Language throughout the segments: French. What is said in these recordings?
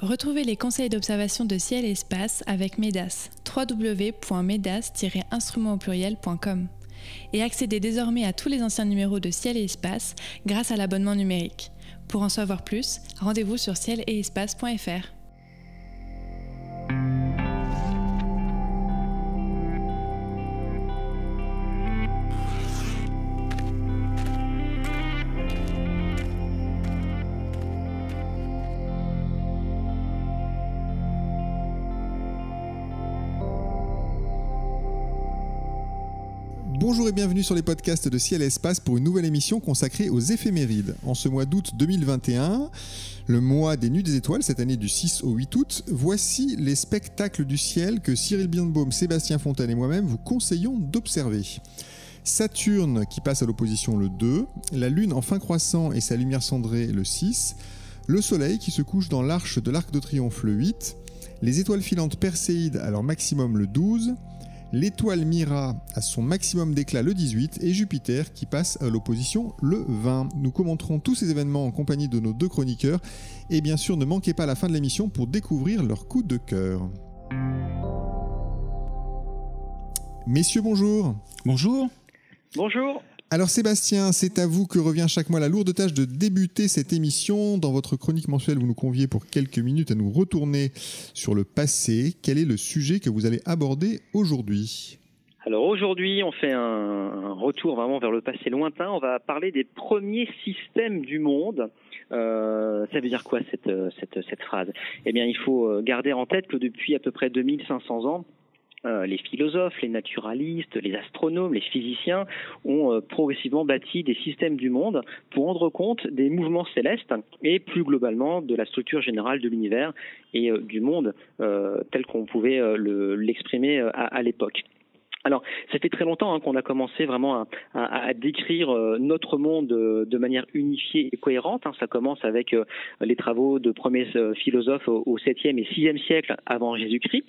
Retrouvez les conseils d'observation de ciel et espace avec MEDAS, www.medas-instrument au pluriel.com. Et accédez désormais à tous les anciens numéros de ciel et espace grâce à l'abonnement numérique. Pour en savoir plus, rendez-vous sur ciel Bienvenue sur les podcasts de Ciel Espace pour une nouvelle émission consacrée aux éphémérides. En ce mois d'août 2021, le mois des Nuits des Étoiles, cette année du 6 au 8 août, voici les spectacles du ciel que Cyril Birnbaum, Sébastien Fontaine et moi-même vous conseillons d'observer. Saturne qui passe à l'opposition le 2, la Lune en fin croissant et sa lumière cendrée le 6, le Soleil qui se couche dans l'arche de l'Arc de Triomphe le 8, les étoiles filantes Perséides à leur maximum le 12, l'étoile Mira à son maximum d'éclat le 18 et Jupiter qui passe à l'opposition le 20. Nous commenterons tous ces événements en compagnie de nos deux chroniqueurs et bien sûr ne manquez pas la fin de l'émission pour découvrir leur coup de cœur. Messieurs, bonjour. Bonjour. Bonjour. Alors Sébastien, c'est à vous que revient chaque mois la lourde tâche de débuter cette émission. Dans votre chronique mensuelle, vous nous conviez pour quelques minutes à nous retourner sur le passé. Quel est le sujet que vous allez aborder aujourd'hui? Alors aujourd'hui, on fait un, retour vraiment vers le passé lointain. On va parler des premiers systèmes du monde. Euh, ça veut dire quoi cette, cette, cette phrase? Eh bien, il faut garder en tête que depuis à peu près 2500 ans, euh, les philosophes, les naturalistes, les astronomes, les physiciens ont euh, progressivement bâti des systèmes du monde pour rendre compte des mouvements célestes et plus globalement de la structure générale de l'univers et euh, du monde tel qu'on pouvait l'exprimer à, l'époque. Alors, ça fait très longtemps hein, qu'on a commencé vraiment à, décrire notre monde de manière unifiée et cohérente. Hein. Ça commence avec les travaux de premiers philosophes au 7e et 6e siècle avant Jésus-Christ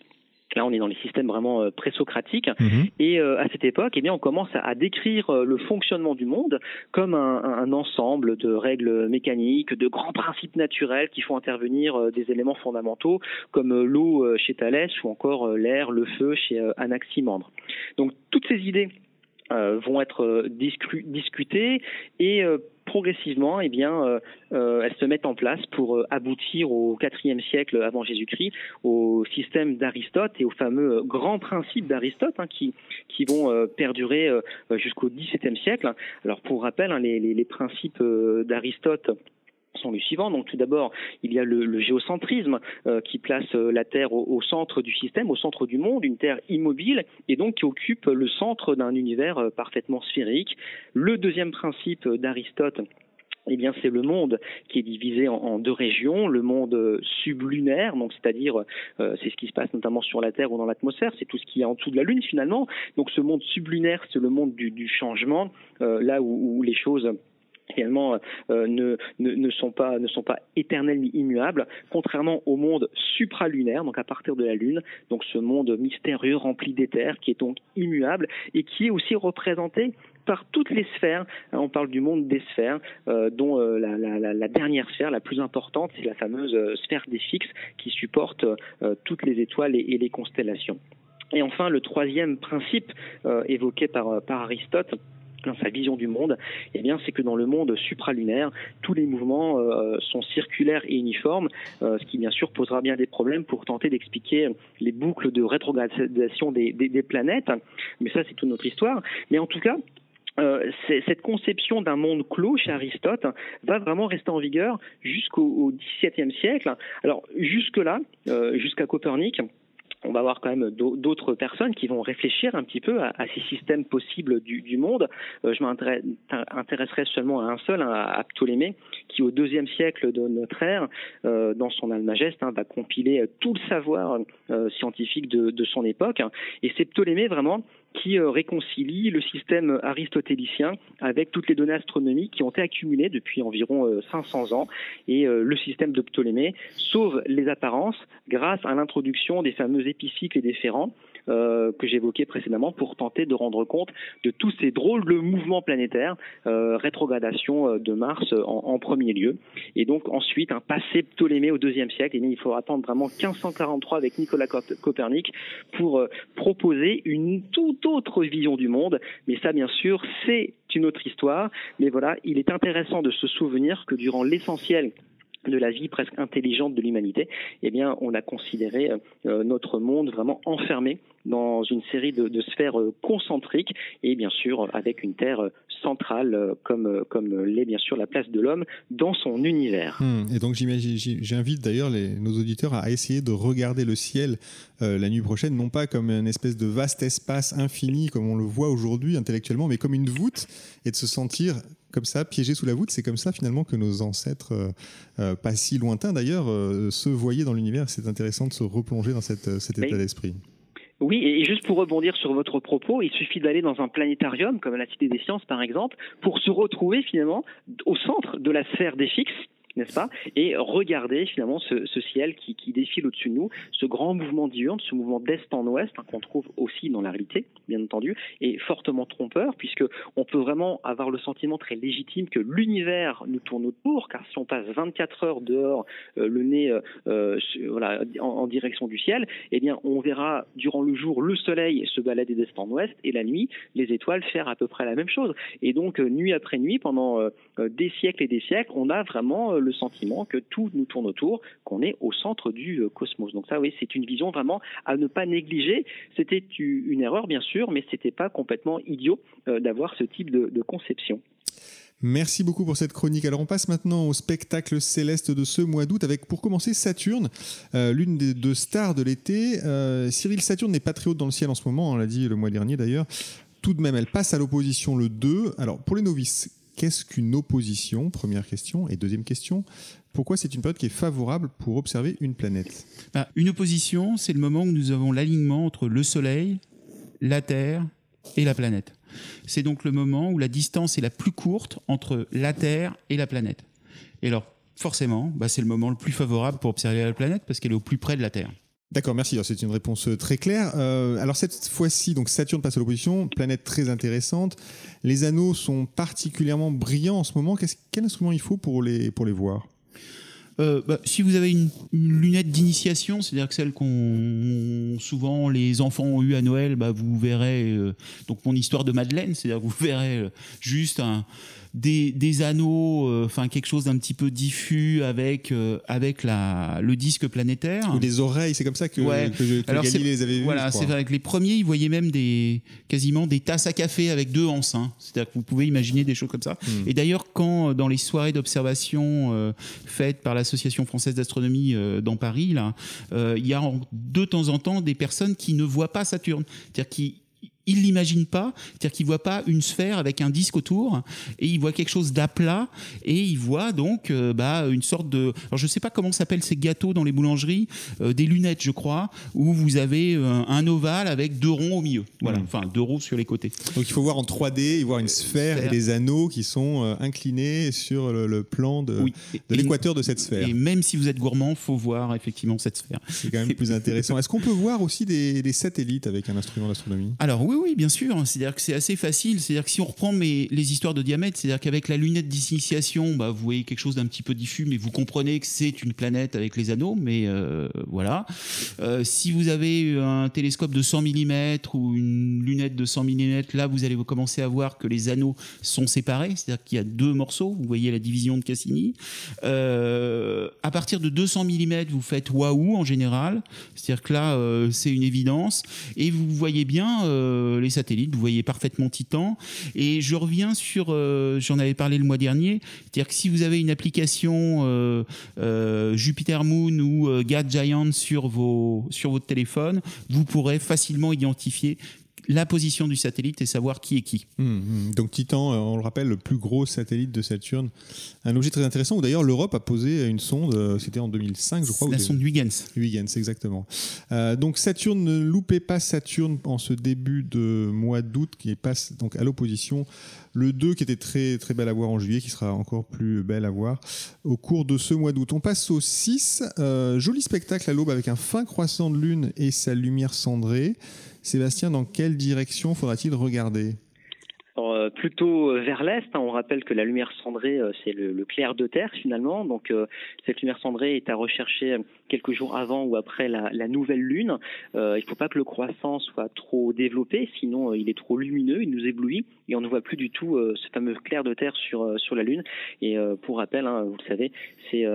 Là, on est dans les systèmes vraiment euh, présocratiques. Mhm. Et euh, à cette époque, eh bien, on commence à, décrire euh, le fonctionnement du monde comme un, un, ensemble de règles mécaniques, de grands principes naturels qui font intervenir des éléments fondamentaux comme l'eau chez Thalès ou encore l'air, le feu chez Anaximandre. Donc, toutes ces idées vont être discutées et progressivement, eh bien, euh, euh, elles se mettent en place pour euh, aboutir au IVe siècle avant Jésus-Christ au système d'Aristote et aux fameux grands principes d'Aristote hein, qui, vont perdurer jusqu'au XVIIe siècle. Alors, pour rappel, hein, les, principes d'Aristote sont les suivants. Donc tout d'abord, il y a le, géocentrisme qui place la Terre au, centre du système, au centre du monde, une Terre immobile et donc qui occupe le centre d'un univers parfaitement sphérique. Le deuxième principe d'Aristote eh bien, c'est le monde qui est divisé en, deux régions, le monde sublunaire, donc c'est-à-dire euh, c'est ce qui se passe notamment sur la Terre ou dans l'atmosphère, c'est tout ce qui est en dessous de la Lune finalement. Donc ce monde sublunaire, c'est le monde du, changement, euh, là où, les choses finalement euh, ne, ne, sont pas ne sont pas éternelles ni immuables, contrairement au monde supralunaire, donc à partir de la Lune, donc ce monde mystérieux rempli d'éther qui est donc immuable et qui est aussi représenté par toutes les sphères. On parle du monde des sphères, euh, dont euh, la, dernière sphère, la plus importante, c'est la fameuse sphère des fixes qui supporte toutes les étoiles et, les constellations. Et enfin, le troisième principe évoqué par, par Aristote, sa vision du monde, eh bien, c'est que dans le monde supralunaire, tous les mouvements sont circulaires et uniformes, ce qui bien sûr posera bien des problèmes pour tenter d'expliquer les boucles de rétrogradation des, planètes. Mais ça, c'est toute notre histoire. Mais en tout cas, euh, cette conception d'un monde clos chez Aristote va vraiment rester en vigueur jusqu'au XVIIe siècle. Alors jusque-là, euh, jusqu'à Copernic, on va avoir quand même d'autres personnes qui vont réfléchir un petit peu à, ces systèmes possibles du, monde. Euh, je m'intéresserai seulement à un seul, hein, à Ptolémée, qui au deuxième siècle de notre ère, euh, dans son Almageste, hein, va compiler tout le savoir euh, scientifique de, son époque. Et c'est Ptolémée vraiment qui euh, réconcilie le système aristotélicien avec toutes les données astronomiques qui ont été accumulées depuis environ 500 ans. Et le système de Ptolémée sauve les apparences grâce à l'introduction des fameux épicycles et des férents euh, que j'évoquais précédemment pour tenter de rendre compte de tous ces drôles de mouvements planétaires, euh, rétrogradation euh, de Mars en, premier lieu. Et donc ensuite, un passé Ptolémée au deuxième siècle, il faut attendre vraiment 1543 avec Nicolas Copernic pour proposer une toute autre vision du monde. Mais ça, bien sûr, c'est une autre histoire. Mais voilà, il est intéressant de se souvenir que durant l'essentiel de la vie presque intelligente de l'humanité, eh bien, on a considéré euh, notre monde vraiment enfermé dans une série de, sphères euh, concentriques et bien sûr avec une Terre centrale euh, comme, comme l'est bien sûr la place de l'homme dans son univers. Hmm. et donc j'invite d'ailleurs nos auditeurs à essayer de regarder le ciel la nuit prochaine, non pas comme une espèce de vaste espace infini comme on le voit aujourd'hui intellectuellement, mais comme une voûte et de se sentir comme ça, piégé sous la voûte. C'est comme ça finalement que nos ancêtres, euh, euh, pas si lointains d'ailleurs, euh, se voyaient dans l'univers. C'est intéressant de se replonger dans cette, cet état d'esprit. Oui, et juste pour rebondir sur votre propos, il suffit d'aller dans un planétarium, comme la Cité des Sciences par exemple, pour se retrouver finalement au centre de la sphère des fixes n'est-ce pas? Et regarder finalement ce, ciel qui, défile au-dessus de nous, ce grand mouvement diurne, ce mouvement d'est en ouest hein, qu'on trouve aussi dans la réalité, bien entendu, est fortement trompeur puisque on peut vraiment avoir le sentiment très légitime que l'univers nous tourne autour, car si on passe 24 heures dehors, euh, le nez euh, euh, voilà, en, direction du ciel, eh bien on verra durant le jour le soleil se balader d'est en ouest et la nuit les étoiles faire à peu près la même chose. Et donc nuit après nuit, pendant des siècles et des siècles, on a vraiment le sentiment que tout nous tourne autour, qu'on est au centre du euh, cosmos. Donc ça, oui, c'est une vision vraiment à ne pas négliger. C'était une erreur, bien sûr, mais c'était pas complètement idiot euh, d'avoir ce type de, conception. Merci beaucoup pour cette chronique. Alors on passe maintenant au spectacle céleste de ce mois d'août avec pour commencer Saturne, euh, l'une des deux stars de l'été. Cyril Saturne n'est pas très haute dans le ciel en ce moment, on l'a dit le mois dernier d'ailleurs. Tout de même, elle passe à l'opposition le 2. Alors pour les novices, Qu'est-ce qu'une opposition? Première question. Et deuxième question, pourquoi c'est une période qui est favorable pour observer une planète? Bah, Une opposition, c'est le moment où nous avons l'alignement entre le Soleil, la Terre et la planète. C'est donc le moment où la distance est la plus courte entre la Terre et la planète. Et alors, forcément, bah, c'est le moment le plus favorable pour observer la planète parce qu'elle est au plus près de la Terre. D'accord, merci. C'est une réponse euh, très claire. Euh, alors cette fois-ci, donc Saturne passe à l'opposition, planète très intéressante. Les anneaux sont particulièrement brillants en ce moment. quel instrument il faut pour les, pour les voir? Euh, bah, si vous avez une, lunette d'initiation, c'est-à-dire que celle qu'on souvent les enfants ont eu à Noël, bah, vous verrez donc mon histoire de Madeleine, c'est-à-dire vous verrez juste un, des, anneaux, euh, enfin quelque chose d'un petit peu diffus avec euh, avec la le disque planétaire. Ou des oreilles, c'est comme ça que, que, Alors les avait Voilà, c'est avec les premiers, ils voyaient même des quasiment des tasses à café avec deux. Hein. C'est-à-dire que vous pouvez imaginer des choses comme ça. Hmm. Et d'ailleurs, quand euh, dans les soirées d'observation faites par l'Association française d'astronomie dans Paris, là, il y a de temps en temps des personnes qui ne voient pas Saturne, c'est-à-dire qui il l'imagine pas, c'est-à-dire qu'il voit pas une sphère avec un disque autour, et il voit quelque chose d'aplat, et il voit donc euh, bah, une sorte de, alors je sais pas comment s'appellent ces gâteaux dans les boulangeries, euh, des lunettes je crois, où vous avez euh, un ovale avec deux ronds au milieu, voilà, hmm. enfin deux ronds sur les côtés. Donc il faut voir en 3D, voir une sphère, et des anneaux qui sont inclinés sur le, plan de, de l'équateur de cette sphère. Et même si vous êtes gourmand, faut voir effectivement cette sphère. C'est quand même plus intéressant. Est-ce qu'on peut voir aussi des, des satellites avec un instrument d'astronomie? Alors oui, oui, bien sûr. C'est-à-dire que c'est assez facile. C'est-à-dire que si on reprend les histoires de diamètre, c'est-à-dire qu'avec la lunette d'initiation, bah, vous voyez quelque chose d'un petit peu diffus, mais vous comprenez que c'est une planète avec les anneaux. Mais euh, voilà. Euh, si vous avez un télescope de 100 mm ou une lunette de 100 mm, là, vous allez commencer à voir que les anneaux sont séparés. C'est-à-dire qu'il y a deux morceaux. Vous voyez la division de Cassini. Euh, à partir de 200 mm, vous faites waouh en général. C'est-à-dire que là, c'est une évidence. Et vous voyez bien les satellites, vous voyez parfaitement Titan. Et je reviens sur, euh, j'en avais parlé le mois dernier, c'est-à-dire que si vous avez une application euh, euh, Jupiter Moon ou Gas Giant sur, sur votre téléphone, vous pourrez facilement identifier la position du satellite et savoir qui est qui. Hum, hum. Donc Titan, euh, on le rappelle, le plus gros satellite de Saturne. Un objet très intéressant où d'ailleurs l'Europe a posé une sonde, euh, c'était en 2005 je crois. La sonde Huygens. Huygens, exactement. Euh, donc Saturne, ne loupez pas Saturne en ce début de mois d'août qui passe donc à l'opposition. Le 2 qui était très, très belle à voir en juillet, qui sera encore plus belle à voir au cours de ce mois d'août. On passe au 6. Euh, joli spectacle à l'aube avec un fin croissant de lune et sa lumière cendrée. Sébastien, dans quelle direction faudra-t-il regarder? Euh, plutôt euh, vers l'est. hein. on rappelle que la lumière cendrée, c'est le, le clair de terre finalement. Donc cette lumière cendrée est à rechercher quelques jours avant ou après la, nouvelle lune. Euh, il ne faut pas que le croissant soit trop développé, sinon euh, il est trop lumineux, il nous éblouit et on ne voit plus du tout euh, ce fameux clair de terre sur sur la lune. Et pour rappel, hein, vous le savez, c'est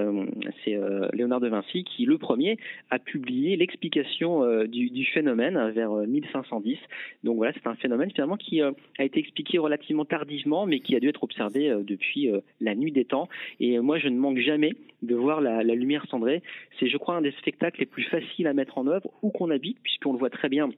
Léonard de Vinci qui le premier a publié l'explication du, phénomène vers euh, 1510. Donc voilà, c'est un phénomène finalement qui a été expliqué relativement tardivement, mais qui a dû être observé depuis la nuit des temps. Et moi, je ne manque jamais de voir la, la lumière cendrée. C'est, je crois, un des spectacles les plus faciles à mettre en œuvre où qu'on habite, puisqu'on le voit très bien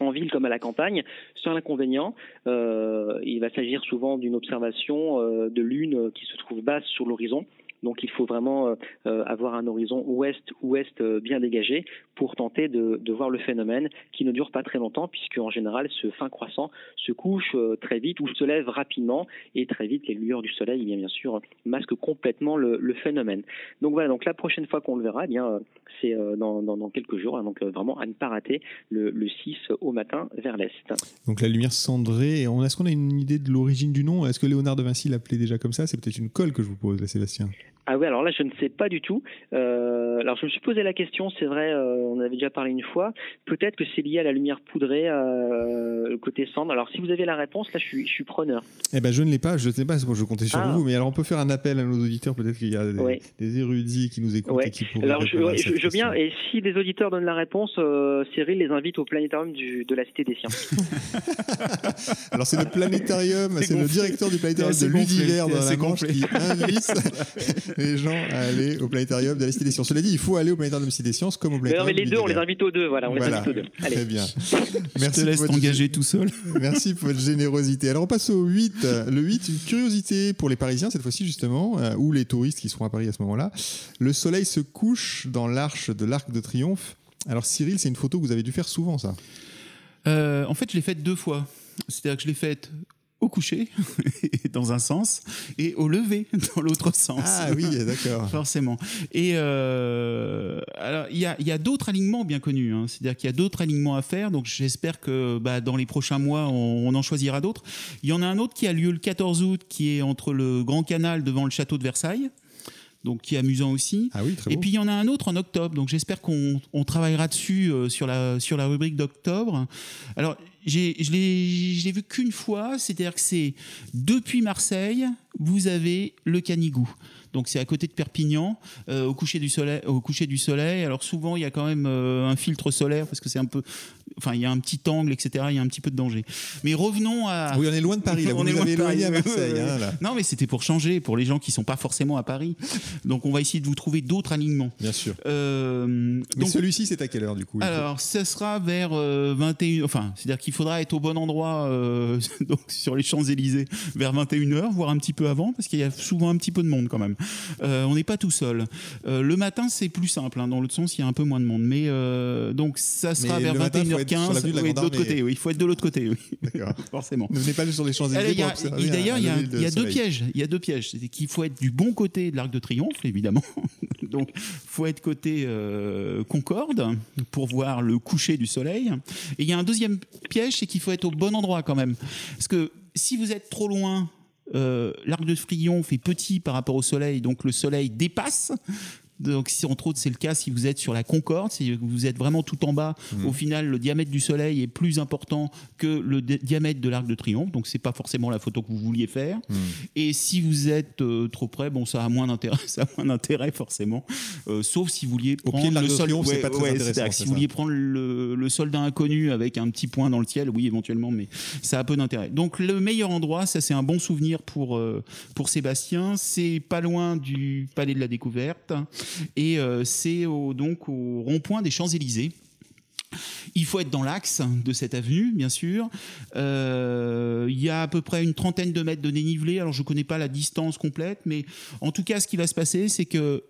en ville comme à la campagne. Seul inconvénient, euh, il va s'agir souvent d'une observation euh, de lune euh, qui se trouve basse sur l'horizon. Donc il faut vraiment euh, euh, avoir un horizon ouest-ouest euh, bien dégagé pour tenter de, voir le phénomène qui ne dure pas très longtemps puisque en général ce fin croissant se couche très vite ou se lève rapidement et très vite les lueurs du soleil bien, bien sûr masquent complètement le, phénomène. Donc voilà, donc la prochaine fois qu'on le verra, eh bien c'est dans, quelques jours, hein, donc vraiment à ne pas rater le, le 6 au matin vers l'est. Donc la lumière cendrée. Est-ce qu'on a une idée de l'origine du nom? Est-ce que Léonard de Vinci l'appelait déjà comme ça? C'est peut-être une colle que je vous pose, Sébastien. Ah oui, alors là, je ne sais pas du tout. Euh, alors, je me suis posé la question, c'est vrai, euh, on avait déjà parlé une fois. Peut-être que c'est lié à la lumière poudrée, euh, le côté cendre. Alors, si vous avez la réponse, là, je suis, je suis preneur. Eh ben, je ne l'ai pas, je ne sais pas, je comptais sur Ah. vous, mais alors on peut faire un appel à nos auditeurs, peut-être qu'il y a des, Ouais. des érudits qui nous écoutent Ouais. et qui pourraient Alors, je, ouais, je, question. et si des auditeurs donnent la réponse, euh, Cyril les invite au planétarium du, de la Cité des Sciences. Alors c'est le planétarium, C'est le directeur du planétarium de l'univers dans la Manche qui invite les gens à aller au planétarium de la Cité des Sciences. Cela dit, il faut aller au planétarium de la Cité des Sciences comme au Mais non, planétarium mais les de deux, on les l'univers. invite aux deux, voilà, on les Voilà, invite aux deux. Allez. très bien. Je te laisse t'engager tout seul. Merci pour votre générosité. Alors on passe au 8. Le 8, une curiosité pour les Parisiens cette fois-ci justement, euh, ou les touristes qui seront à Paris à ce moment-là. Le soleil se couche dans l'arche de l'Arc de Triomphe. Alors Cyril, c'est une photo que vous avez dû faire souvent ça. Euh, en fait, je l'ai faite deux fois. C'est-à-dire que je l'ai faite coucher, dans un sens, et au lever, dans l'autre sens. Ah oui, d'accord. Forcément. Et euh, alors, il y a, y a d'autres alignements bien connus. hein. C'est-à-dire qu'il y a d'autres alignements à faire. Donc, j'espère que bah, dans les prochains mois, on, on en choisira d'autres. Il y en a un autre qui a lieu le 14 août, qui est entre le Grand Canal devant le château de Versailles. Donc, qui est amusant aussi. Ah oui, très Et puis il y en a un autre en octobre, donc j'espère qu'on on travaillera dessus euh, sur, la, sur la rubrique d'octobre. Alors je l'ai vu qu'une fois, c'est-à-dire que c'est depuis Marseille, vous avez le Canigou. Donc c'est à côté de Perpignan, euh, au coucher du soleil. Au coucher du soleil. Alors souvent il y a quand même euh, un filtre solaire parce que c'est un peu, enfin il y a un petit angle, etc. Il y a un petit peu de danger. Mais revenons à. Oui, on est loin de Paris là. Vous On est loin de Paris, à Marseille. hein, là. Non, mais c'était pour changer pour les gens qui sont pas forcément à Paris. Donc on va essayer de vous trouver d'autres alignements. Bien sûr. Euh, Mais donc, celui-ci, c'est à quelle heure du coup? Alors, ce sera vers euh, 21. Enfin, c'est-à-dire qu'il faudra être au bon endroit, euh, donc sur les Champs Élysées, vers 21h, voire un petit peu avant, parce qu'il y a souvent un petit peu de monde quand même. Euh, on n'est pas tout seul. Euh, le matin, c'est plus simple. hein, dans l'autre sens, il y a un peu moins de monde. Mais euh, donc, ça sera Mais vers le matin, faut être sur 21h15. l'avenue de la oui, de l'autre côté. Oui, il faut être de l'autre côté. Oui, forcément. Ne venez pas sur les Champs-Élysées il y pour a- observer. et D'ailleurs, il y a, y deux pièges. Il y a deux pièges. C'est qu'il faut être du bon côté de l'Arc de Triomphe, évidemment. Donc, faut être côté Concorde pour voir le coucher du soleil. Et il y a un deuxième piège, c'est qu'il faut être au bon endroit quand même. Parce que si vous êtes trop loin, euh, l'Arc de Triomphe est petit par rapport au soleil, donc le soleil dépasse. Donc, si, entre autres, c'est le cas si vous êtes sur la Concorde, si vous êtes vraiment tout en bas, Mmh. au final, le diamètre du Soleil est plus important que le di- diamètre de l'Arc de Triomphe. Donc, c'est pas forcément la photo que vous vouliez faire. Mmh. Et si vous êtes euh, trop près, bon, ça a moins d'intérêt, ça a moins d'intérêt forcément. Euh, sauf si vous vouliez Au prendre pied de l'Arc le de sol. Triomphe, c'est ouais, pas très ouais, intéressant, c'est-à-dire que c'est Si vous vouliez prendre le, le soldat inconnu avec un petit point dans le ciel, oui, éventuellement, mais ça a peu d'intérêt. Donc, le meilleur endroit, ça, c'est un bon souvenir pour euh, pour Sébastien. C'est pas loin du Palais de la Découverte et euh, c'est au, donc au rond-point des Champs Élysées. Il faut être dans l'axe de cette avenue, bien sûr. Euh, il y a à peu près une trentaine de mètres de dénivelé. Alors, je ne connais pas la distance complète, mais en tout cas, ce qui va se passer, c'est que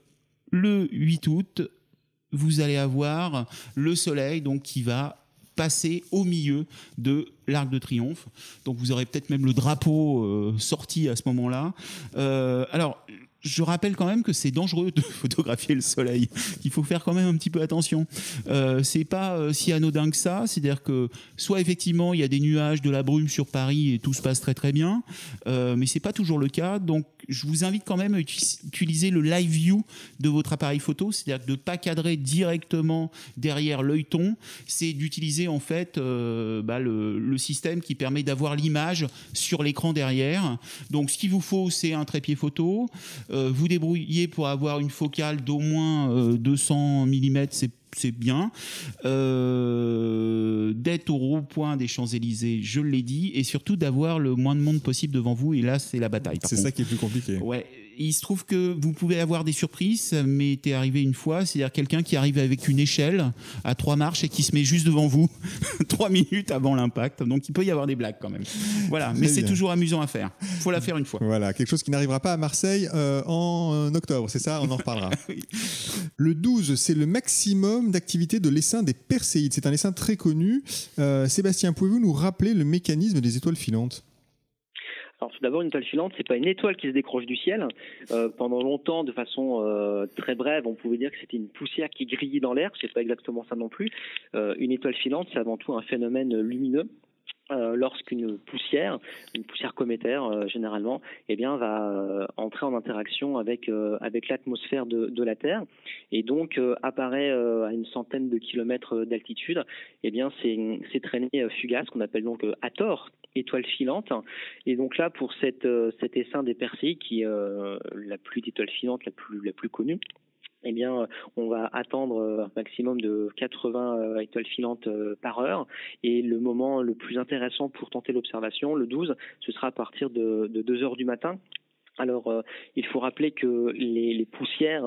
le 8 août, vous allez avoir le soleil donc qui va passer au milieu de l'Arc de Triomphe. Donc vous aurez peut-être même le drapeau euh, sorti à ce moment-là. Alors je rappelle quand même que c'est dangereux de photographier le soleil. Il faut faire quand même un petit peu attention. Euh, c'est pas euh, si anodin que ça. C'est-à-dire que soit effectivement il y a des nuages, de la brume sur Paris et tout se passe très très bien, euh, mais c'est pas toujours le cas. Donc je vous invite quand même à utiliser le live view de votre appareil photo, c'est-à-dire de ne pas cadrer directement derrière l'œilleton. C'est d'utiliser en fait euh, bah, le, système qui permet d'avoir l'image sur l'écran derrière. Donc ce qu'il vous faut, c'est un trépied photo. Euh, vous débrouillez pour avoir une focale d'au moins 200 mm, c'est bien. Euh, D'être au rond-point des Champs-Élysées, je l'ai dit, et surtout d'avoir le moins de monde possible devant vous. Et là, c'est la bataille. C'est ça qui est plus compliqué. Ouais, il se trouve que vous pouvez avoir des surprises. Ça m'est arrivé une fois, c'est-à-dire quelqu'un qui arrive avec une échelle à trois marches et qui se met juste devant vous trois minutes avant l'impact. Donc il peut y avoir des blagues quand même. Voilà, mais c'est toujours amusant à faire. Faut la faire une fois. Voilà, quelque chose qui n'arrivera pas à Marseille euh, en octobre, c'est ça? On en reparlera. oui. Le 12, c'est le maximum d'activité de l'essaim des Perséides. C'est un essaim très connu. Euh, Sébastien, pouvez-vous nous rappeler le mécanisme des étoiles filantes? Alors tout d'abord, une étoile filante, c'est pas une étoile qui se décroche du ciel. Euh, pendant longtemps, de façon euh, très brève, on pouvait dire que c'était une poussière qui grillait dans l'air. C'est pas exactement ça non plus. Euh, une étoile filante, c'est avant tout un phénomène lumineux lorsqu'une poussière, une poussière cométaire généralement, eh bien va entrer en interaction avec avec l'atmosphère de, la Terre et donc apparaît à une centaine de kilomètres d'altitude. Eh bien c'est ces traînées fugaces qu'on appelle donc à tort étoile filante. Et donc là pour cette cet essaim des Perséides qui est la pluie d'étoiles filantes la plus connue eh bien, on va attendre un maximum de 80 euh, étoiles filantes euh, par heure. Et le moment le plus intéressant pour tenter l'observation, le 12, ce sera à partir de, de 2 heures du matin alors, euh, il faut rappeler que les, poussières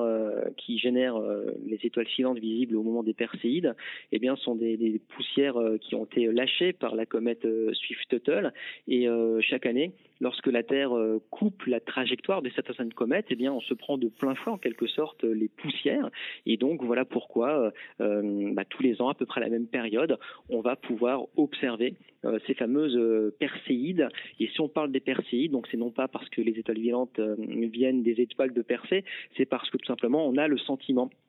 qui génèrent les étoiles filantes visibles au moment des Perséides, eh bien, sont des, des poussières qui ont été lâchées par la comète Swift-Tuttle. Et chaque année, lorsque la Terre euh, coupe la trajectoire de cette ancienne comète, eh bien, on se prend de plein fouet en quelque sorte les poussières. Et donc voilà pourquoi euh, bah, tous les ans, à peu près à la même période, on va pouvoir observer euh, ces fameuses perséides. Et si on parle des perséides, donc c'est non pas parce que les étoiles violentes viennent des étoiles de Persée, c'est parce que tout simplement on a le sentiment euh,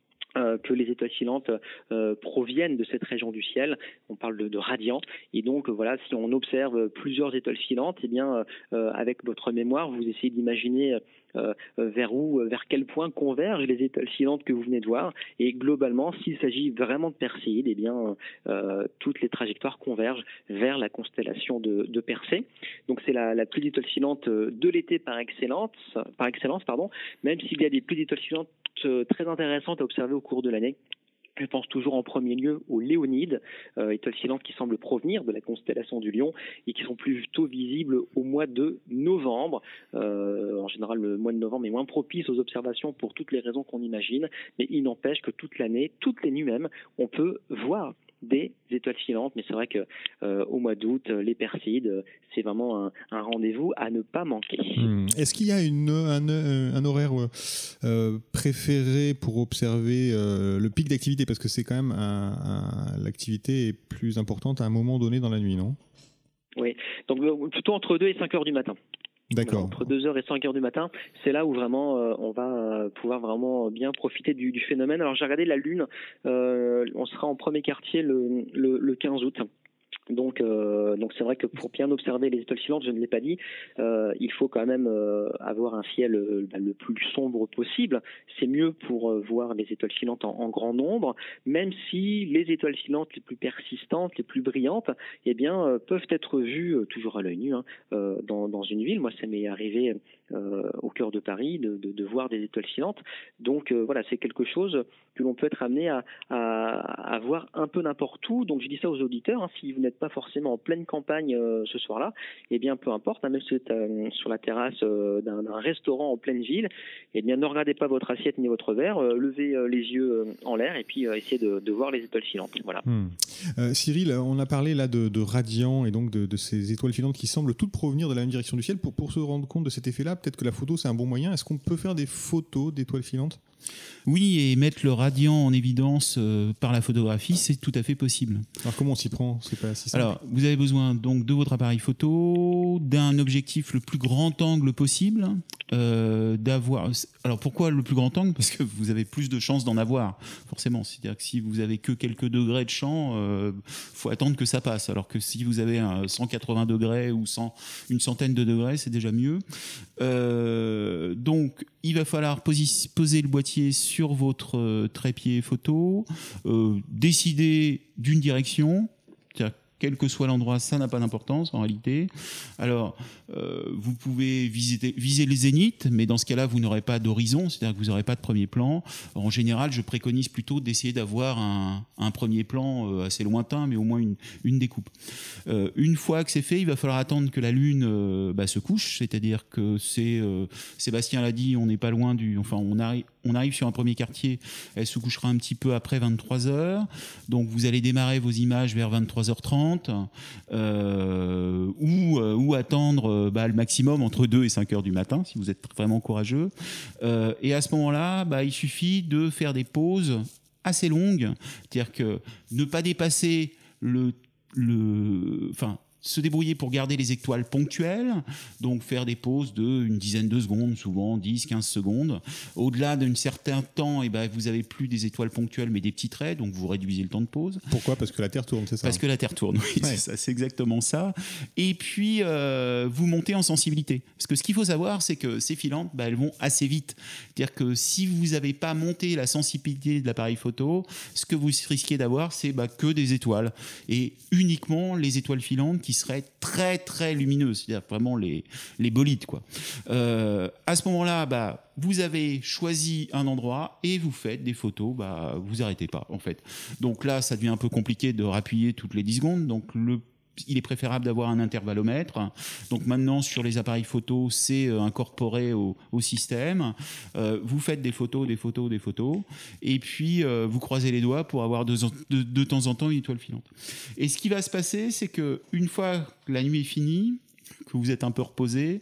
que les étoiles filantes euh, proviennent de cette région du ciel. On parle de, de radiant. Et donc voilà, si on observe plusieurs étoiles filantes, eh bien euh, avec votre mémoire, vous essayez d'imaginer vers où, vers quel point convergent les étoiles filantes que vous venez de voir. Et globalement, s'il s'agit vraiment de Perséide, eh bien toutes les trajectoires convergent vers la constellation de, de Persée. Donc c'est la, la pluie d'étoiles filantes de l'été par excellence, par excellence, pardon. Même s'il y a des pluies d'étoiles filantes très intéressantes à observer au cours de l'année. Je pense toujours en premier lieu aux Léonides, euh, étoiles filantes qui semblent provenir de la constellation du Lion et qui sont plutôt visibles au mois de novembre. Euh, en général, le mois de novembre est moins propice aux observations pour toutes les raisons qu'on imagine, mais il n'empêche que toute l'année, toutes les nuits même, on peut voir des étoiles filantes. Mais c'est vrai que euh, au mois d'août, les Perséides, c'est vraiment un, un rendez-vous à ne pas manquer. Hmm. Est-ce qu'il y a une, un, un, horaire euh, préféré pour observer euh, le pic d'activité? Parce que c'est quand même l'activité est plus importante à un moment donné dans la nuit, non? Oui, donc euh, plutôt entre 2 et 5 heures du matin. D'accord. Entre 2h et 5h du matin, c'est là où vraiment euh, on va euh, pouvoir vraiment bien profiter du, du phénomène. Alors j'ai regardé la Lune, euh, on sera en premier quartier le, le, le 15 août. Donc, euh, donc c'est vrai que pour bien observer les étoiles filantes, je ne l'ai pas dit, euh, il faut quand même euh, avoir un ciel euh, bah, le plus sombre possible. C'est mieux pour euh, voir les étoiles filantes en, grand nombre, même si les étoiles filantes les plus persistantes, les plus brillantes, eh bien, peuvent être vues toujours à l'œil nu hein, dans, dans, une ville. Moi, ça m'est arrivé au cœur de Paris, de, voir des étoiles filantes. Donc voilà, c'est quelque chose que l'on peut être amené à, voir un peu n'importe où. Donc je dis ça aux auditeurs, hein, si vous n'êtes pas forcément en pleine campagne ce soir-là, eh bien peu importe, hein, même si vous êtes sur la terrasse d'un restaurant en pleine ville, eh bien ne regardez pas votre assiette ni votre verre, levez les yeux en l'air et puis essayez de, voir les étoiles filantes. Voilà. Hmm. Cyril, on a parlé là de, de radiant et donc de, ces étoiles filantes qui semblent toutes provenir de la même direction du ciel. Pour se rendre compte de cet effet-là, peut-être que la photo c'est un bon moyen. Est-ce qu'on peut faire des photos d'étoiles filantes? Oui, et mettre le radiant en évidence euh, par la photographie, c'est tout à fait possible. Alors comment on s'y prend? C'est pas si simple. Alors, vous avez besoin donc de votre appareil photo, d'un objectif le plus grand angle possible, euh, d'avoir. Alors pourquoi le plus grand angle? Parce que vous avez plus de chances d'en avoir, forcément. C'est-à-dire que si vous avez que quelques degrés de champ, euh, faut attendre que ça passe. Alors que si vous avez un 180 degrés ou 100, une centaine de degrés, c'est déjà mieux. Euh, donc il va falloir poser le boîtier sur votre euh, trépied photo, euh, décider d'une direction, quel que soit l'endroit, ça n'a pas d'importance en réalité. Alors, euh, vous pouvez viser, les zéniths, mais dans ce cas-là, vous n'aurez pas d'horizon, c'est-à-dire que vous n'aurez pas de premier plan. En général, je préconise plutôt d'essayer d'avoir un, premier plan euh, assez lointain, mais au moins une, découpe. Une fois que c'est fait, il va falloir attendre que la Lune bah, se couche, c'est-à-dire que c'est, Sébastien l'a dit, on n'est pas loin du... Enfin, on arrive, on arrive sur un premier quartier, elle se couchera un petit peu après 23 heures. Donc vous allez démarrer vos images vers 23h30 euh, ou, euh, ou, attendre euh, bah, le maximum entre 2 et 5 heures du matin si vous êtes vraiment courageux. et à ce moment-là, bah, il suffit de faire des pauses assez longues, c'est-à-dire que ne pas dépasser le, le, se débrouiller pour garder les étoiles ponctuelles, donc faire des pauses de une dizaine de secondes, souvent 10, 15 secondes. Au-delà d'un certain temps, et eh ben, vous avez plus des étoiles ponctuelles, mais des petits traits, donc vous réduisez le temps de pause. Pourquoi? Parce que la Terre tourne, c'est ça Parce que la Terre tourne, oui, c'est exactement ça. Et puis, euh, vous montez en sensibilité. Parce que ce qu'il faut savoir, c'est que ces filantes, bah, elles vont assez vite. C'est-à-dire que si vous n'avez pas monté la sensibilité de l'appareil photo, ce que vous risquez d'avoir, c'est bah, que des étoiles. Et uniquement les étoiles filantes qui seraient très très lumineuses, c'est-à-dire vraiment les, les bolides. Quoi. Euh, à ce moment-là, bah, vous avez choisi un endroit et vous faites des photos, bah, vous arrêtez pas en fait. Donc là, ça devient un peu compliqué de rappuyer toutes les 10 secondes. Donc le il est préférable d'avoir un intervallomètre. Donc maintenant, sur les appareils photo, c'est euh, incorporé au, système. Euh, vous faites des photos, des photos, des photos, et puis euh, vous croisez les doigts pour avoir de, de, temps en temps une étoile filante. Et ce qui va se passer, c'est que une fois que la nuit est finie, que vous êtes un peu reposé,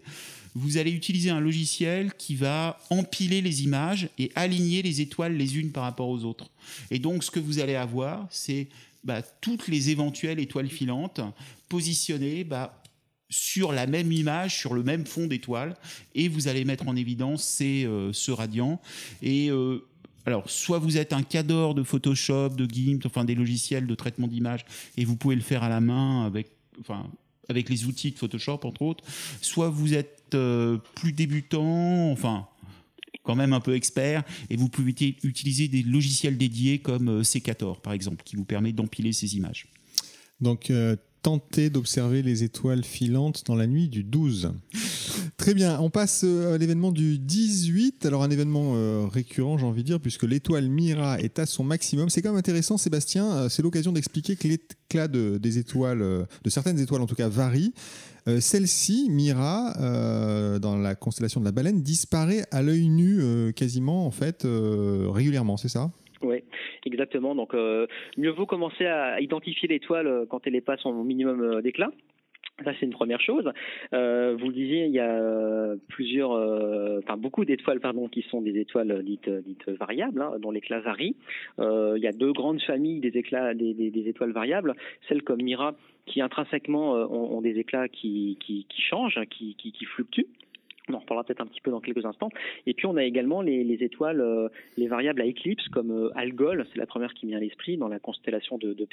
vous allez utiliser un logiciel qui va empiler les images et aligner les étoiles les unes par rapport aux autres. Et donc, ce que vous allez avoir, c'est bah, toutes les éventuelles étoiles filantes positionnées bah, sur la même image, sur le même fond d'étoiles, et vous allez mettre en évidence euh, ce radiant. Et euh, alors, soit vous êtes un cadre de Photoshop, de GIMP, enfin des logiciels de traitement d'image, et vous pouvez le faire à la main avec, enfin, avec les outils de Photoshop, entre autres, soit vous êtes euh, plus débutant, enfin, quand même un peu expert, et vous pouvez utiliser des logiciels dédiés comme euh, C14 par exemple, qui vous permet d'empiler ces images. Donc euh, tentez d'observer les étoiles filantes dans la nuit du 12. Très bien, on passe euh, à l'événement du 18. Alors un événement récurrent, j'ai envie de dire, puisque l'étoile Mira est à son maximum. C'est quand même intéressant, Sébastien. C'est l'occasion d'expliquer que l'éclat des étoiles, de certaines étoiles en tout cas, varie. Euh, celle-ci, Mira, euh, dans la constellation de la baleine, disparaît à l'œil nu euh, quasiment en fait régulièrement, c'est ça? Oui, exactement. Donc, mieux vaut commencer à identifier l'étoile quand elle est pas son minimum d'éclat. Ça, c'est une première chose. Euh, vous le disiez, il y a plusieurs, euh, enfin beaucoup d'étoiles, pardon, qui sont des étoiles dites, variables, hein, dont l'éclat varie. Euh, il y a deux grandes familles des éclats, des, étoiles variables, celles comme Mira, qui intrinsèquement euh, ont, des éclats qui, changent, qui, qui fluctuent. On en reparlera peut-être un petit peu dans quelques instants. Et puis on a également les, les étoiles, euh, les variables à éclipse comme euh, Algol, c'est la première qui vient à l'esprit dans la constellation de, de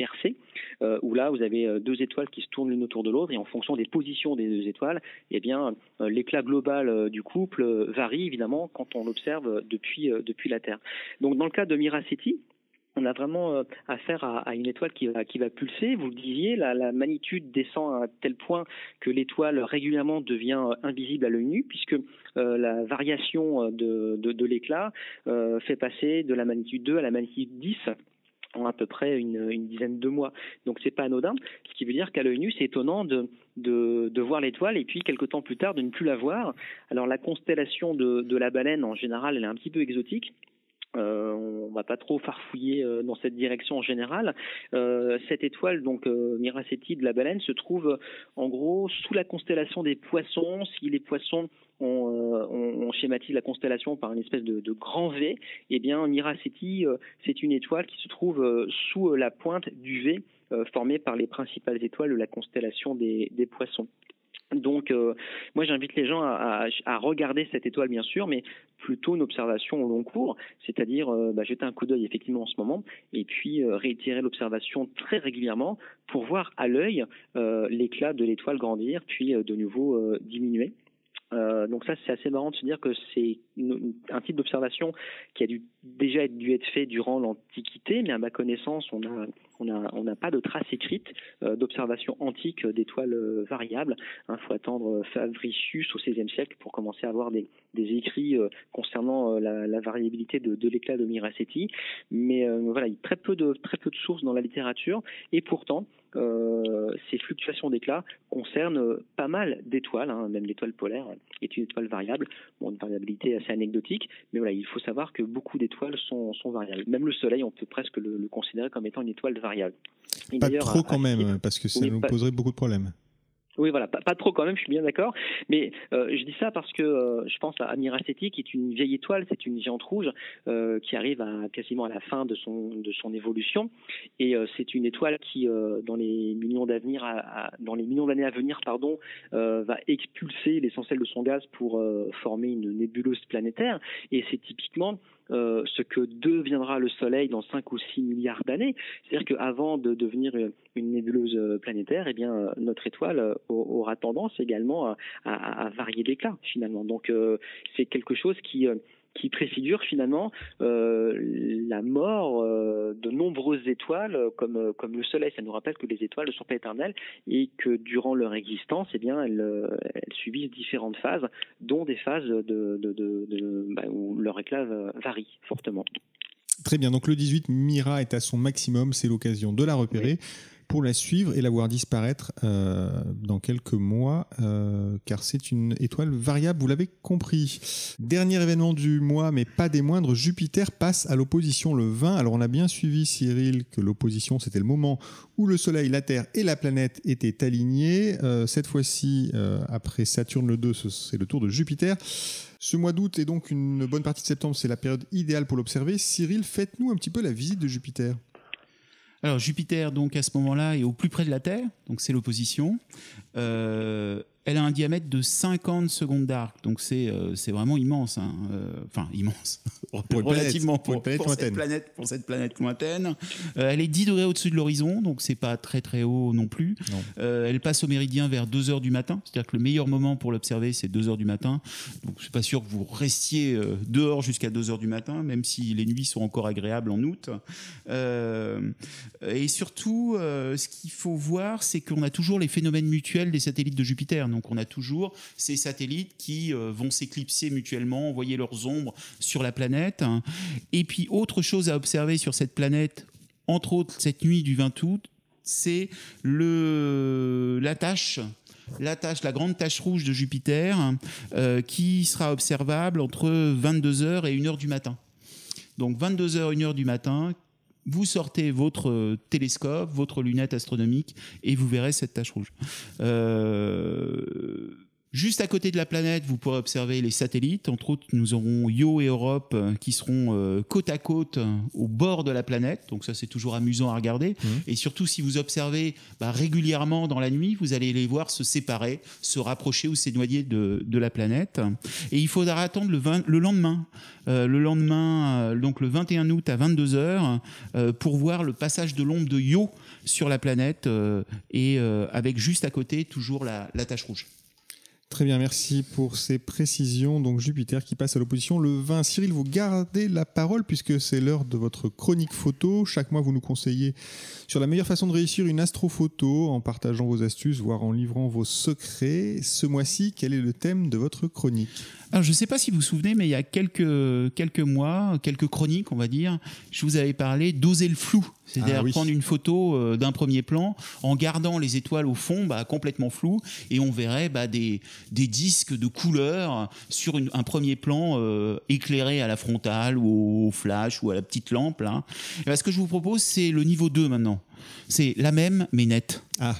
euh, où là vous avez deux étoiles qui se tournent l'une autour de l'autre et en fonction des positions des deux étoiles, eh bien l'éclat global du couple varie évidemment quand on l'observe depuis depuis la Terre. Donc dans le cas de Miraceti, on a vraiment euh, affaire à, une étoile qui va, qui va pulser. Vous le disiez, la, magnitude descend à tel point que l'étoile régulièrement devient euh, invisible à l'œil nu, puisque euh, la variation de, l'éclat fait passer de la magnitude 2 à la magnitude 10 en à peu près une, dizaine de mois. Donc c'est pas anodin, ce qui veut dire qu'à l'œil nu, c'est étonnant de, voir l'étoile et puis quelques temps plus tard de ne plus la voir. Alors la constellation de la baleine en général, elle est un petit peu exotique. Euh, on va pas trop farfouiller euh, dans cette direction en général. Euh, cette étoile, donc euh, Miraceti de la baleine, se trouve en gros sous la constellation des poissons. Si les poissons on, euh, la constellation par une espèce de, grand V, eh bien Miraceti, c'est une étoile qui se trouve sous la pointe du V formée par les principales étoiles de la constellation des poissons. Donc, euh, moi, j'invite les gens à, regarder cette étoile, bien sûr, mais plutôt une observation au long cours, c'est-à-dire euh, bah, jeter un coup d'œil effectivement en ce moment, et puis euh, réitérer l'observation très régulièrement pour voir à l'œil l'éclat de l'étoile grandir, puis de nouveau diminuer. Euh, donc ça, c'est assez marrant de se dire que c'est un type d'observation qui a dû, déjà dû être fait durant l'Antiquité, mais à ma connaissance, on a on n'a on a pas de traces écrites euh, d'observation antique d'étoiles euh, variables. Il faut attendre Fabricius au XVIe siècle pour commencer à avoir des, écrits concernant la, variabilité de, l'éclat de Miraceti. Mais voilà, il y a très peu de très peu de sources dans la littérature, et pourtant euh, ces fluctuations d'éclat concernent pas mal d'étoiles, hein, même l'étoile polaire est une étoile variable, bon, une variabilité assez anecdotique, mais voilà, il faut savoir que beaucoup d'étoiles sont, sont, variables. Même le Soleil, on peut presque le, le considérer comme étant une étoile variable. pas trop quand même, parce que ça nous poserait beaucoup de problèmes. Oui, voilà, pas, trop quand même, je suis bien d'accord. Mais euh, je dis ça parce que euh, je pense à Miraceti, qui est une vieille étoile, c'est une géante rouge euh, qui arrive à quasiment à la fin de son de son évolution, et euh, c'est une étoile qui, euh, dans les millions d'avenir, dans les millions d'années à venir, pardon, euh, va expulser l'essentiel de son gaz pour former une nébuleuse planétaire. Et c'est typiquement euh, ce que deviendra le Soleil dans 5 ou 6 milliards d'années. C'est-à-dire qu'avant de devenir une nébuleuse planétaire, eh bien, notre étoile aura tendance également à, varier d'éclat finalement. Donc euh, c'est quelque chose qui euh, qui préfigure finalement euh, la mort euh, de nombreuses étoiles comme comme le Soleil. Ça nous rappelle que les étoiles ne sont pas éternelles et que durant leur existence, eh bien, elles, elles subissent différentes phases, dont des phases de, de, de, de bah, où leur éclat varie fortement. Très bien, donc le 18, Mira est à son maximum, c'est l'occasion de la repérer. Oui pour la suivre et la voir disparaître euh, dans quelques mois, euh, car c'est une étoile variable, vous l'avez compris. Dernier événement du mois, mais pas des moindres, Jupiter passe à l'opposition le 20. Alors on a bien suivi, Cyril, que l'opposition, c'était le moment où le Soleil, la Terre et la planète étaient alignés. Euh, cette fois-ci, après Saturne le 2, c'est le tour de Jupiter. Ce mois d'août et donc une bonne partie de septembre, c'est la période idéale pour l'observer. Cyril, faites-nous un petit peu la visite de Jupiter. Alors Jupiter, donc à ce moment-là, est au plus près de la Terre, donc c'est l'opposition. Euh, elle a un diamètre de 50 secondes d'arc, donc c'est euh, c'est vraiment immense. Hein. Euh, enfin, immense, pour relativement pour, pour, pour, cette planète, pour cette planète lointaine. Euh, elle est 10 degrés au-dessus de l'horizon, donc c'est pas très très haut non plus. Non. Euh, elle passe au méridien vers 2 heures du matin, c'est-à-dire que le meilleur moment pour l'observer, c'est 2 heures du matin. Donc je suis pas sûr que vous restiez dehors jusqu'à 2 heures du matin, même si les nuits sont encore agréables en août. et surtout, ce qu'il faut voir, c'est qu'on a toujours les phénomènes mutuels des satellites de Jupiter. Donc on a toujours ces satellites qui euh, vont s'éclipser mutuellement, envoyer leurs ombres sur la planète. Et puis autre chose à observer sur cette planète, entre autres cette nuit du 20 août, c'est la tâche la tâche, grande tache rouge de Jupiter, euh, qui sera observable entre 22h et 1h du matin. Donc 22h, 1h du matin, vous sortez votre euh, télescope, votre lunette astronomique, et vous verrez cette tache rouge. Euh, Juste à côté de la planète, vous pourrez observer les satellites. Entre autres, nous aurons Io et Europe euh, qui seront euh, côte à côte euh, au bord de la planète. Donc ça, c'est toujours amusant à regarder. Mmh. Et surtout, si vous observez bah, régulièrement dans la nuit, vous allez les voir se séparer, se rapprocher ou s'énoyer de, de, la planète. Et il faudra attendre le, 20, le lendemain, euh, le lendemain, euh, donc le 21 août à 22 h euh, pour voir le passage de l'ombre de Io sur la planète et avec juste à côté toujours la, la tache rouge. Très bien, merci pour ces précisions. Donc Jupiter qui passe à l'opposition. Le 20, Cyril, vous gardez la parole puisque c'est l'heure de votre chronique photo. Chaque mois, vous nous conseillez sur la meilleure façon de réussir une astrophoto en partageant vos astuces, voire en livrant vos secrets. Ce mois-ci, quel est le thème de votre chronique? Alors, je ne sais pas si vous vous souvenez, mais il y a quelques, quelques mois, quelques chroniques, on va dire, je vous avais parlé d'oser le flou. C'est-à-dire Ah oui. prendre une photo euh, d'un premier plan en gardant les étoiles au fond bah, complètement floues et on verrait bah, des, des disques de couleurs sur une- un premier plan euh, éclairé à la frontale ou au flash ou à la petite lampe. Là. Et bah, ce que je vous propose, c'est le niveau 2 maintenant. C'est la même mais nette. Ah,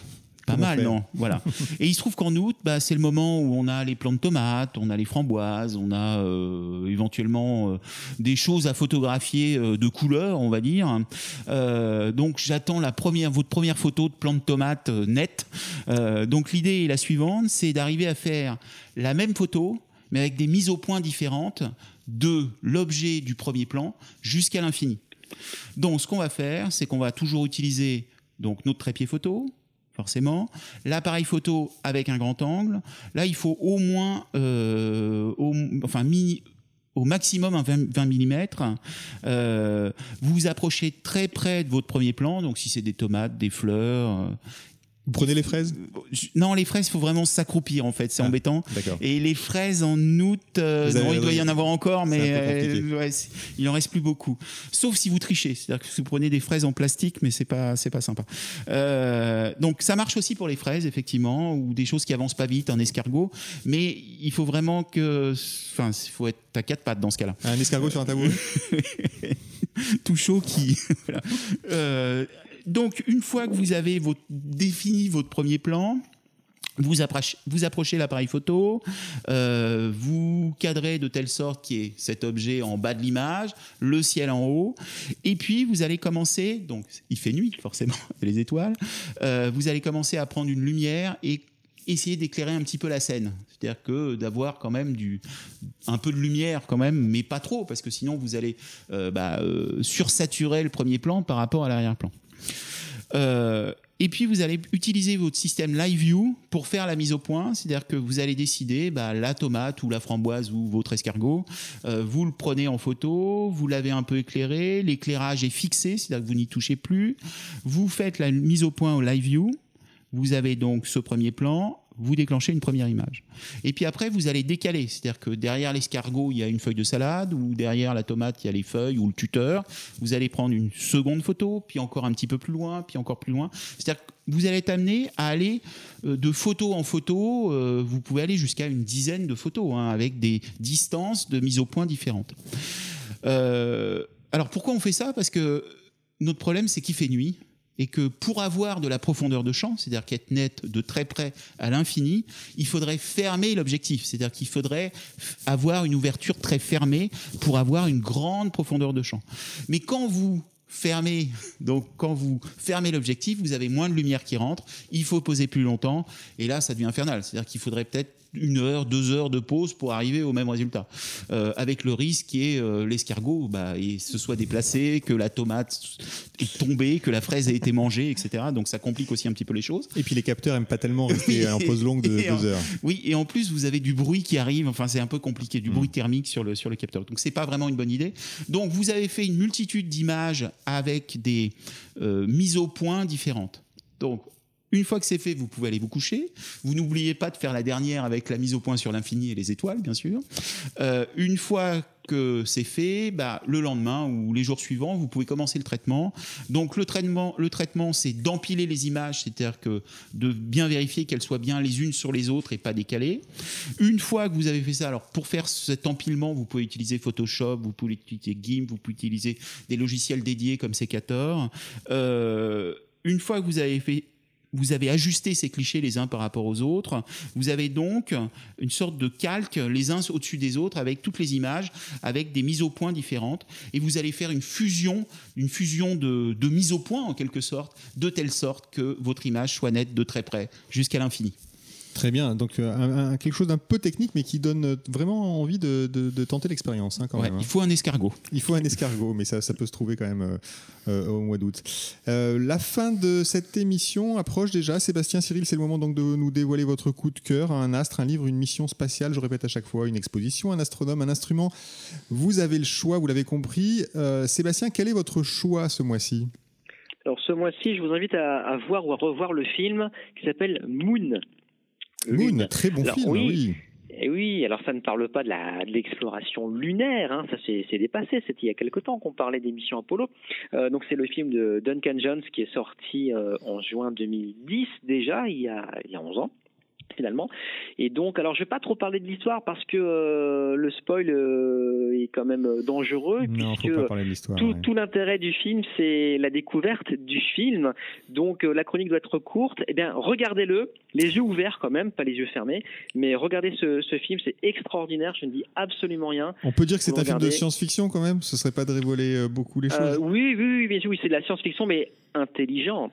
Pas mal, faire non Voilà. Et il se trouve qu'en août, bah, c'est le moment où on a les plants de tomates, on a les framboises, on a euh, éventuellement euh, des choses à photographier euh, de couleur, on va dire. Donc j'attends la première, votre première photo de plants de tomates nette. Donc l'idée est la suivante, c'est d'arriver à faire la même photo, mais avec des mises au point différentes de l'objet du premier plan jusqu'à l'infini. Donc ce qu'on va faire, c'est qu'on va toujours utiliser donc notre trépied photo, L'appareil photo avec un grand angle. Là, il faut au moins, euh, au, enfin, au maximum un 20, 20 mm. Euh, vous vous approchez très près de votre premier plan. Donc, si c'est des tomates, des fleurs. Euh, vous prenez les fraises je- non, les fraises, il faut vraiment s'accroupir, en fait. C'est Ah. embêtant. Et les fraises en août, euh, non, il doit y en avoir encore, mais compliqué. euh, ouais, il en reste plus beaucoup. Sauf si vous trichez, c'est-à-dire que vous prenez des fraises en plastique, mais c'est pas c'est pas sympa. Euh, donc ça marche aussi pour les fraises, effectivement, ou des choses qui avancent pas vite, un escargot. Mais il faut vraiment que, enfin, il faut être à quatre pattes dans ce cas-là Un escargot sur un tabouret? Tout chaud qui. voilà. Euh, donc, une fois que vous avez défini votre premier plan, vous approchez, vous approchez l'appareil photo, euh, vous cadrez de telle sorte qu'il y ait cet objet en bas de l'image, le ciel en haut, et puis vous allez commencer, donc il fait nuit forcément, les étoiles, euh, vous allez commencer à prendre une lumière et essayer d'éclairer un petit peu la scène. C'est-à-dire que d'avoir quand même du, un peu de lumière quand même, mais pas trop, parce que sinon vous allez euh, bah, euh, sursaturer le premier plan par rapport à l'arrière-plan. Euh, et puis vous allez utiliser votre système Live View pour faire la mise au point, c'est-à-dire que vous allez décider bah, la tomate ou la framboise ou votre escargot, euh, vous le prenez en photo, vous l'avez un peu éclairé, l'éclairage est fixé, c'est-à-dire que vous n'y touchez plus, vous faites la mise au point au Live View, vous avez donc ce premier plan, vous déclenchez une première image. Et puis après, vous allez décaler. C'est-à-dire que derrière l'escargot, il y a une feuille de salade, ou derrière la tomate, il y a les feuilles, ou le tuteur. Vous allez prendre une seconde photo, puis encore un petit peu plus loin, puis encore plus loin. C'est-à-dire que vous allez être amené à aller euh, de photo en photo. euh, vous pouvez aller jusqu'à une dizaine de photos, hein, avec des distances de mise au point différentes. Euh, alors pourquoi on fait ça? Parce que notre problème, c'est qu'il fait nuit et que pour avoir de la profondeur de champ, c'est-à-dire qu'être net de très près à l'infini, il faudrait fermer l'objectif, c'est-à-dire qu'il faudrait avoir une ouverture très fermée pour avoir une grande profondeur de champ. Mais quand vous fermez, donc quand vous fermez l'objectif, vous avez moins de lumière qui rentre, il faut poser plus longtemps, et là ça devient infernal, c'est-à-dire qu'il faudrait peut-être une heure, deux heures de pause pour arriver au même résultat. Euh, avec le risque qui est euh, l'escargot bah, et se soit déplacé, que la tomate est tombée, que la fraise a été mangée, etc. Donc ça complique aussi un petit peu les choses. Et puis les capteurs aiment pas tellement rester en pause longue de deux heures. Oui, et en plus vous avez du bruit qui arrive. Enfin, c'est un peu compliqué, du Mm. bruit thermique sur le sur le capteur. Donc c'est pas vraiment une bonne idée. Donc vous avez fait une multitude d'images avec des euh, mises au point différentes. Donc une fois que c'est fait, vous pouvez aller vous coucher. Vous n'oubliez pas de faire la dernière avec la mise au point sur l'infini et les étoiles, bien sûr. Euh, une fois que c'est fait, bah, le lendemain ou les jours suivants, vous pouvez commencer le traitement. Donc le traitement, le traitement, c'est d'empiler les images, c'est-à-dire que de bien vérifier qu'elles soient bien les unes sur les autres et pas décalées. Une fois que vous avez fait ça, alors pour faire cet empilement, vous pouvez utiliser Photoshop, vous pouvez utiliser GIMP, vous pouvez utiliser des logiciels dédiés comme Secator. Euh, une fois que vous avez fait vous avez ajusté ces clichés les uns par rapport aux autres. Vous avez donc une sorte de calque les uns au-dessus des autres avec toutes les images, avec des mises au point différentes. Et vous allez faire une fusion, une fusion de, de mise au point en quelque sorte, de telle sorte que votre image soit nette de très près jusqu'à l'infini. Très bien, donc euh, un- un- quelque chose d'un peu technique, mais qui donne euh, vraiment envie de, de- de tenter l'expérience hein, Ouais, hein. il faut un escargot. Il faut un escargot, mais ça, ça peut se trouver quand même euh, euh, au mois d'août. Euh, la fin de cette émission approche déjà. Sébastien, Cyril, c'est le moment donc de nous dévoiler votre coup de cœur. Un astre, un livre, une mission spatiale, je répète à chaque fois, une exposition, un astronome, un instrument. Vous avez le choix, vous l'avez compris. Euh, Sébastien, quel est votre choix ce mois-ci? Alors ce mois-ci, je vous invite à, à voir ou à revoir le film qui s'appelle Moon. Moon, Lune. très bon Alors, film, oui. oui. Et oui, alors ça ne parle pas de l'exploration lunaire, hein, ça c'est dépassé, c'était il y a quelque temps qu'on parlait des missions Apollo. Euh, donc c'est le film de Duncan Jones qui est sorti euh, en juin 2010 déjà, il y a, il y a 11 ans finalement. Et donc, alors je vais pas trop parler de l'histoire parce que euh, le spoil euh, est quand même euh, dangereux Non, puisque faut pas parler de l'histoire. tout, ouais. tout l'intérêt du film, c'est la découverte du film. Donc euh, la chronique doit être courte. Eh bien, regardez-le, les yeux ouverts quand même, pas les yeux fermés. Mais regardez ce, ce film, c'est extraordinaire. Je ne dis absolument rien. On peut dire que c'est un film de science-fiction quand même? Ce serait pas de révéler euh, beaucoup les Euh, choses oui, oui, oui, bien sûr, oui, c'est de la science-fiction, mais intelligente.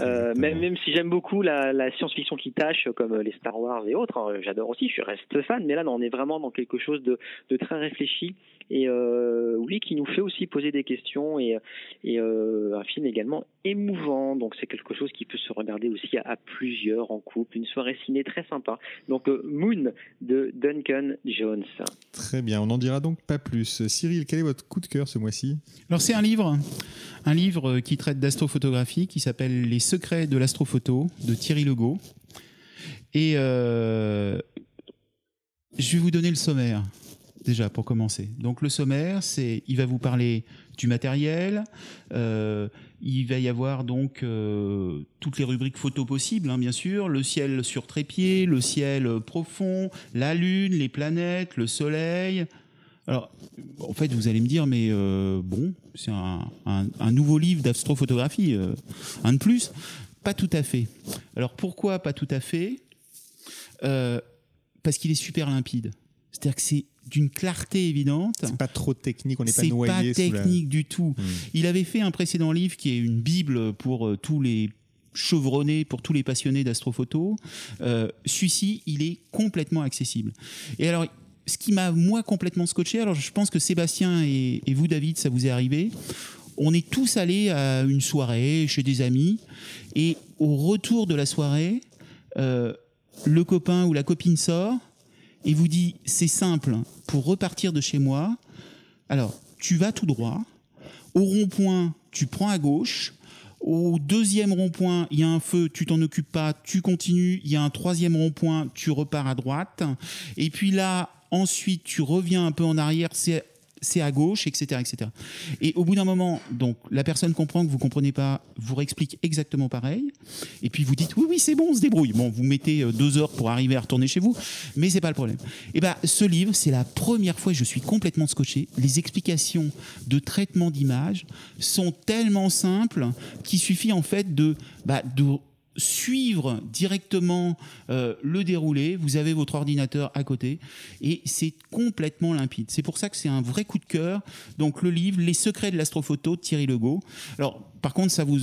Euh, même, même si j'aime beaucoup la, la science-fiction qui tâche, comme euh, les Star Wars et autres, hein, j'adore aussi, je reste fan, mais là, non, on est vraiment dans quelque chose de, de très réfléchi et euh, oui, qui nous fait aussi poser des questions et, et euh, un film également émouvant. Donc c'est quelque chose qui peut se regarder aussi à, à plusieurs en couple, une soirée ciné très sympa. Donc euh, Moon de Duncan Jones. Très bien, on n'en dira donc pas plus. Cyril, quel est votre coup de cœur ce mois-ci? Alors c'est un livre, un livre qui traite d'astrophotographie qui s'appelle Les secrets de l'astrophoto de Thierry Legault. Et euh, je vais vous donner le sommaire déjà pour commencer. Donc le sommaire, c'est il va vous parler du matériel. euh, il va y avoir donc euh, toutes les rubriques photos possibles, hein, bien sûr, le ciel sur trépied, le ciel profond, la lune, les planètes, le soleil. Alors, en fait, vous allez me dire, mais euh, bon, c'est un, un- un nouveau livre d'astrophotographie, euh, un de plus. Pas tout à fait. Alors pourquoi pas tout à fait? Euh, Parce qu'il est super limpide. C'est-à-dire que c'est d'une clarté évidente. C'est pas trop technique, on n'est pas C'est pas noyé sous la- technique du tout. Hmm. Il avait fait un précédent livre qui est une bible pour tous les chevronnés, pour tous les passionnés d'astrophoto. Celui-ci, il est complètement accessible. Et alors, ce qui m'a moi complètement scotché, alors je pense que Sébastien et, vous, David, ça vous est arrivé. On est tous allés à une soirée chez des amis, et au retour de la soirée, euh, le copain ou la copine sort et vous dit c'est simple, pour repartir de chez moi, alors tu vas tout droit, au rond-point, tu prends à gauche, au deuxième rond-point, il y a un feu, tu t'en occupes pas, tu continues, il y a un troisième rond-point, tu repars à droite, et puis là, ensuite, tu reviens un peu en arrière, c'est c'est à gauche, etc., etc. Et au bout d'un moment, donc la personne comprend que vous comprenez pas, vous réexplique exactement pareil, et puis vous dites oui, oui, c'est bon, on se débrouille. Bon, vous mettez euh, deux heures pour arriver à retourner chez vous, mais c'est pas le problème. Et ben, ce livre, c'est la première fois je suis complètement scotché. Les explications de traitement d'image sont tellement simples qu'il suffit en fait de, bah, de suivre directement euh, le déroulé. Vous avez votre ordinateur à côté et c'est complètement limpide. C'est pour ça que c'est un vrai coup de cœur. Donc le livre Les secrets de l'astrophoto de Thierry Legault. Alors par contre, ça vous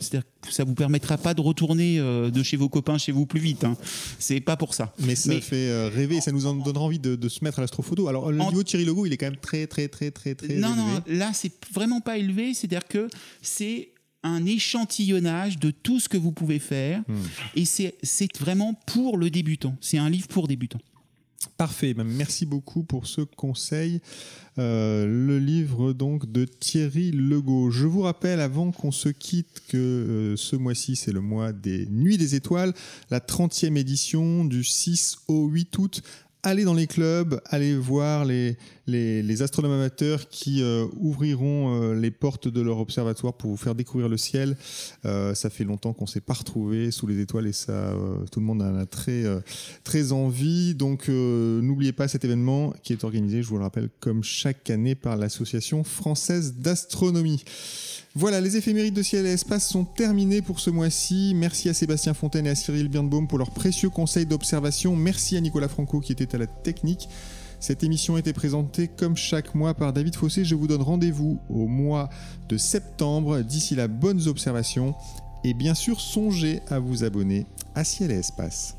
c'est-à-dire que ça vous permettra pas de retourner euh, de chez vos copains chez vous plus vite. Hein. C'est pas pour ça. Mais ça Mais- fait euh, rêver, ça nous en donnera envie de, de se mettre à l'astrophoto. Alors, le En- niveau de Thierry Legault, il est quand même très, très, très, très, très non, élevé. non, là, c'est vraiment pas élevé. C'est-à-dire que c'est un échantillonnage de tout ce que vous pouvez faire. Hmm. Et c'est vraiment pour le débutant. C'est un livre pour débutants. Parfait, ben, merci beaucoup pour ce conseil. Euh, le livre donc de Thierry Legault. Je vous rappelle avant qu'on se quitte que euh, ce mois-ci c'est le mois des Nuits des Étoiles, la 30e édition du 6 au 8 août. Allez dans les clubs, allez voir les, astronomes amateurs qui euh, ouvriront euh, les portes de leur observatoire pour vous faire découvrir le ciel. Euh, ça fait longtemps qu'on ne s'est pas retrouvé sous les étoiles et ça, tout le monde en a très, très envie. Donc n'oubliez pas cet événement qui est organisé, je vous le rappelle, comme chaque année par l'Association française d'astronomie. Voilà, les éphémérides de Ciel et Espace sont terminées pour ce mois-ci. Merci à Sébastien Fontaine et à Cyril Birnbaum pour leurs précieux conseils d'observation. Merci à Nicolas Franco qui était à la technique. Cette émission était présentée comme chaque mois par David Fossé. Je vous donne rendez-vous au mois de septembre. D'ici là, bonnes observations. Et bien sûr, songez à vous abonner à Ciel et Espace.